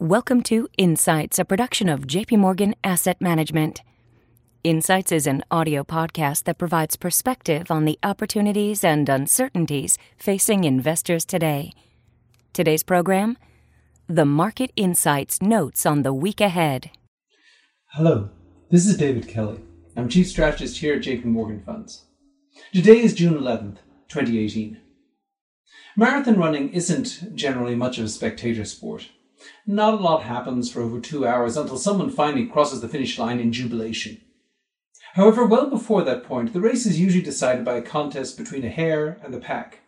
Welcome to Insights, a production of JP Morgan Asset Management. Insights is an audio podcast that provides perspective on the opportunities and uncertainties facing investors today. Today's program The Market Insights Notes on the Week Ahead. Hello, this is David Kelly. I'm Chief Strategist here at JP Morgan Funds. Today is June 11th, 2018. Marathon running isn't generally much of a spectator sport. Not a lot happens for over two hours until someone finally crosses the finish line in jubilation. However, well before that point, the race is usually decided by a contest between a hare and the pack.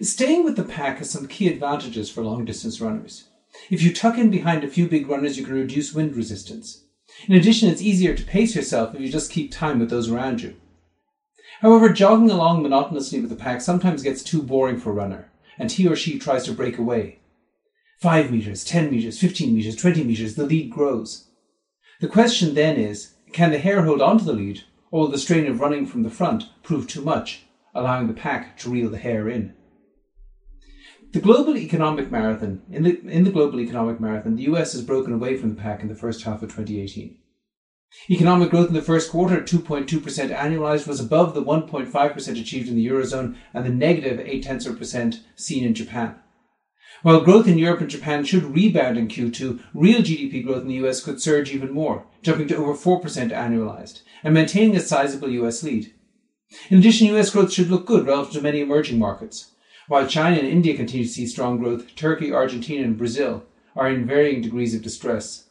Staying with the pack has some key advantages for long distance runners. If you tuck in behind a few big runners, you can reduce wind resistance. In addition, it's easier to pace yourself if you just keep time with those around you. However, jogging along monotonously with the pack sometimes gets too boring for a runner, and he or she tries to break away. 5 meters, 10 meters, 15 meters, 20 meters, the lead grows. The question then is can the hare hold on to the lead, or will the strain of running from the front prove too much, allowing the pack to reel the hare in? The global economic marathon, in the, in the global economic marathon, the US has broken away from the pack in the first half of 2018. Economic growth in the first quarter, 2.2% annualized, was above the 1.5% achieved in the Eurozone and the negative 8 tenths of percent seen in Japan. While growth in Europe and Japan should rebound in Q2, real GDP growth in the US could surge even more, jumping to over 4% annualized, and maintaining a sizable US lead. In addition, US growth should look good relative to many emerging markets. While China and India continue to see strong growth, Turkey, Argentina, and Brazil are in varying degrees of distress.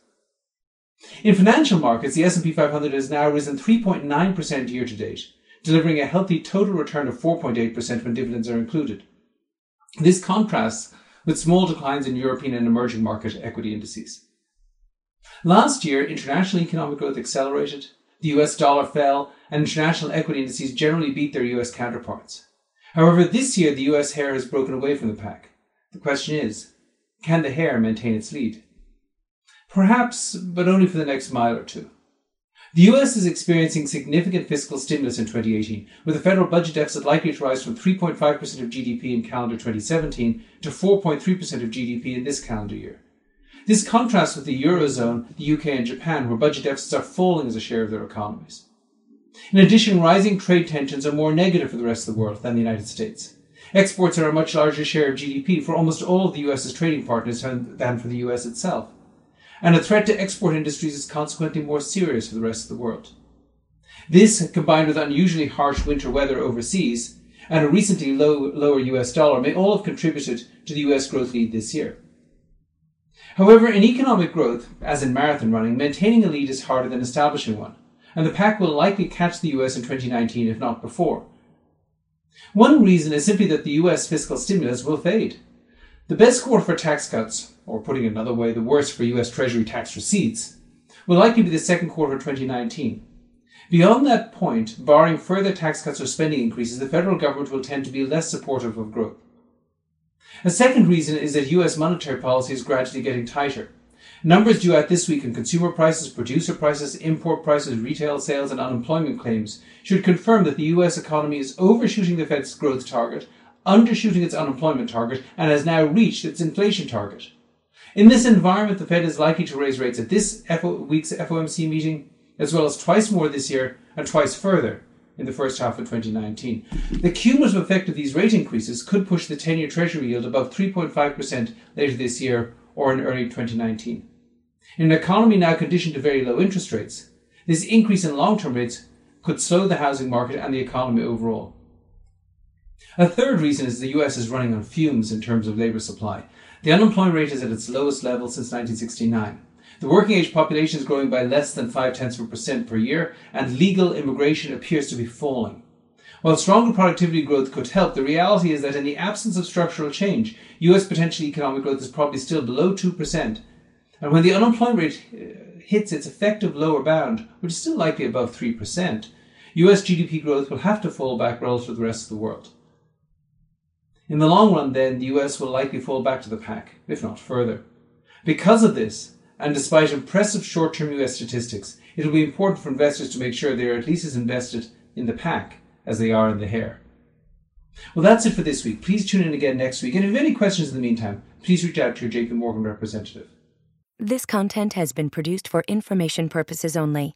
In financial markets, the S&P 500 has now risen 3.9% year to date, delivering a healthy total return of 4.8% when dividends are included. This contrasts with small declines in European and emerging market equity indices. Last year, international economic growth accelerated, the US dollar fell, and international equity indices generally beat their US counterparts. However, this year the US hare has broken away from the pack. The question is, can the hare maintain its lead? Perhaps, but only for the next mile or two. The US is experiencing significant fiscal stimulus in 2018, with the federal budget deficit likely to rise from 3.5% of GDP in calendar 2017 to 4.3% of GDP in this calendar year. This contrasts with the Eurozone, the UK, and Japan, where budget deficits are falling as a share of their economies. In addition, rising trade tensions are more negative for the rest of the world than the United States. Exports are a much larger share of GDP for almost all of the US's trading partners than for the US itself and a threat to export industries is consequently more serious for the rest of the world. This, combined with unusually harsh winter weather overseas and a recently low, lower US dollar, may all have contributed to the US growth lead this year. However, in economic growth, as in marathon running, maintaining a lead is harder than establishing one, and the pack will likely catch the US in 2019 if not before. One reason is simply that the US fiscal stimulus will fade. The best quarter for tax cuts, or putting it another way, the worst for US Treasury tax receipts, will likely be the second quarter of 2019. Beyond that point, barring further tax cuts or spending increases, the federal government will tend to be less supportive of growth. A second reason is that US monetary policy is gradually getting tighter. Numbers due out this week on consumer prices, producer prices, import prices, retail sales, and unemployment claims should confirm that the US economy is overshooting the Fed's growth target undershooting its unemployment target and has now reached its inflation target. In this environment, the Fed is likely to raise rates at this week's FOMC meeting, as well as twice more this year and twice further in the first half of 2019. The cumulative effect of these rate increases could push the 10 year Treasury yield above 3.5% later this year or in early 2019. In an economy now conditioned to very low interest rates, this increase in long term rates could slow the housing market and the economy overall. A third reason is the US is running on fumes in terms of labour supply. The unemployment rate is at its lowest level since 1969. The working age population is growing by less than 5 tenths of a percent per year, and legal immigration appears to be falling. While stronger productivity growth could help, the reality is that in the absence of structural change, US potential economic growth is probably still below 2%. And when the unemployment rate uh, hits its effective lower bound, which is still likely above 3%, US GDP growth will have to fall back relative to the rest of the world. In the long run, then, the US will likely fall back to the pack, if not further. Because of this, and despite impressive short term US statistics, it will be important for investors to make sure they are at least as invested in the pack as they are in the hare. Well, that's it for this week. Please tune in again next week. And if you have any questions in the meantime, please reach out to your JP Morgan representative. This content has been produced for information purposes only,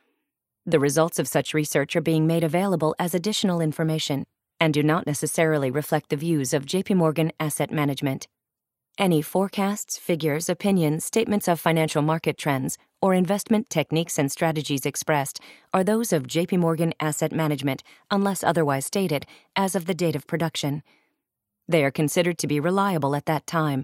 The results of such research are being made available as additional information and do not necessarily reflect the views of JP Morgan Asset Management. Any forecasts, figures, opinions, statements of financial market trends, or investment techniques and strategies expressed are those of JP Morgan Asset Management unless otherwise stated as of the date of production. They are considered to be reliable at that time,